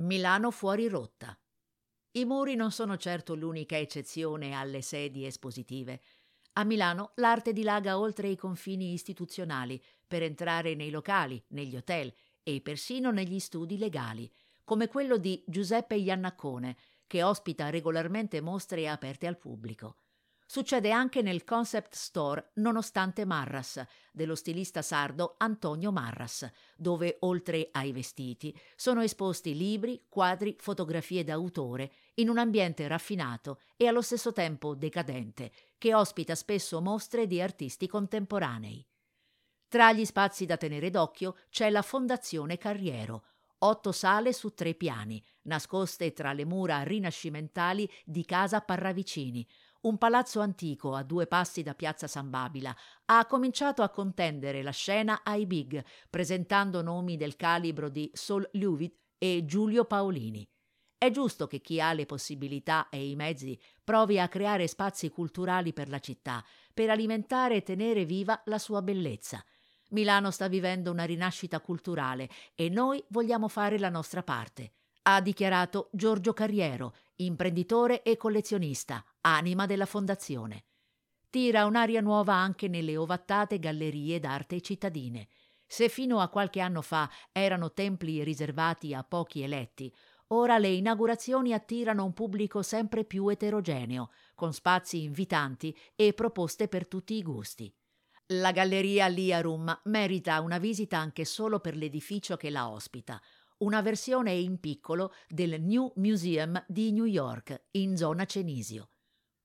Milano fuori rotta. I muri non sono certo l'unica eccezione alle sedi espositive. A Milano l'arte dilaga oltre i confini istituzionali per entrare nei locali, negli hotel e persino negli studi legali, come quello di Giuseppe Iannaccone, che ospita regolarmente mostre aperte al pubblico. Succede anche nel concept store Nonostante Marras dello stilista sardo Antonio Marras, dove oltre ai vestiti sono esposti libri, quadri, fotografie d'autore in un ambiente raffinato e allo stesso tempo decadente, che ospita spesso mostre di artisti contemporanei. Tra gli spazi da tenere d'occhio c'è la Fondazione Carriero, otto sale su tre piani, nascoste tra le mura rinascimentali di Casa Parravicini, un palazzo antico a due passi da piazza San Babila, ha cominciato a contendere la scena ai big, presentando nomi del calibro di Sol Lewitt e Giulio Paolini. È giusto che chi ha le possibilità e i mezzi provi a creare spazi culturali per la città, per alimentare e tenere viva la sua bellezza. Milano sta vivendo una rinascita culturale e noi vogliamo fare la nostra parte ha dichiarato Giorgio Carriero, imprenditore e collezionista, anima della fondazione. Tira un'aria nuova anche nelle ovattate gallerie d'arte cittadine. Se fino a qualche anno fa erano templi riservati a pochi eletti, ora le inaugurazioni attirano un pubblico sempre più eterogeneo, con spazi invitanti e proposte per tutti i gusti. La galleria Liarum merita una visita anche solo per l'edificio che la ospita, una versione in piccolo del New Museum di New York, in zona Cenisio.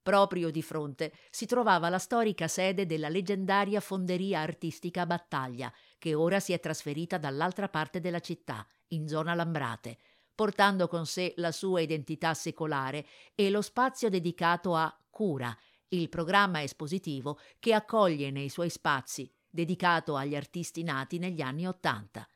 Proprio di fronte si trovava la storica sede della leggendaria fonderia artistica Battaglia, che ora si è trasferita dall'altra parte della città, in zona Lambrate, portando con sé la sua identità secolare e lo spazio dedicato a Cura, il programma espositivo che accoglie nei suoi spazi, dedicato agli artisti nati negli anni Ottanta.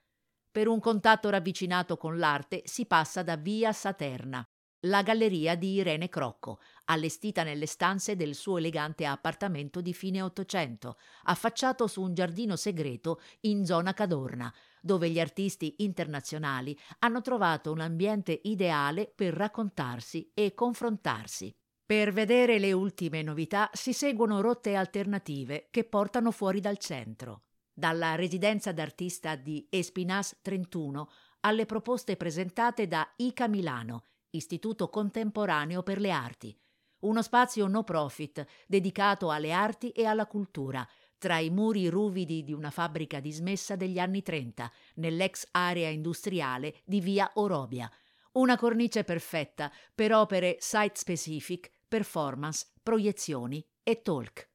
Per un contatto ravvicinato con l'arte si passa da Via Saterna, la galleria di Irene Crocco, allestita nelle stanze del suo elegante appartamento di fine Ottocento, affacciato su un giardino segreto in zona Cadorna, dove gli artisti internazionali hanno trovato un ambiente ideale per raccontarsi e confrontarsi. Per vedere le ultime novità si seguono rotte alternative che portano fuori dal centro dalla residenza d'artista di Espinas 31 alle proposte presentate da ICA Milano, Istituto Contemporaneo per le Arti, uno spazio no profit dedicato alle arti e alla cultura, tra i muri ruvidi di una fabbrica dismessa degli anni 30, nell'ex area industriale di via Orobia. Una cornice perfetta per opere site specific, performance, proiezioni e talk.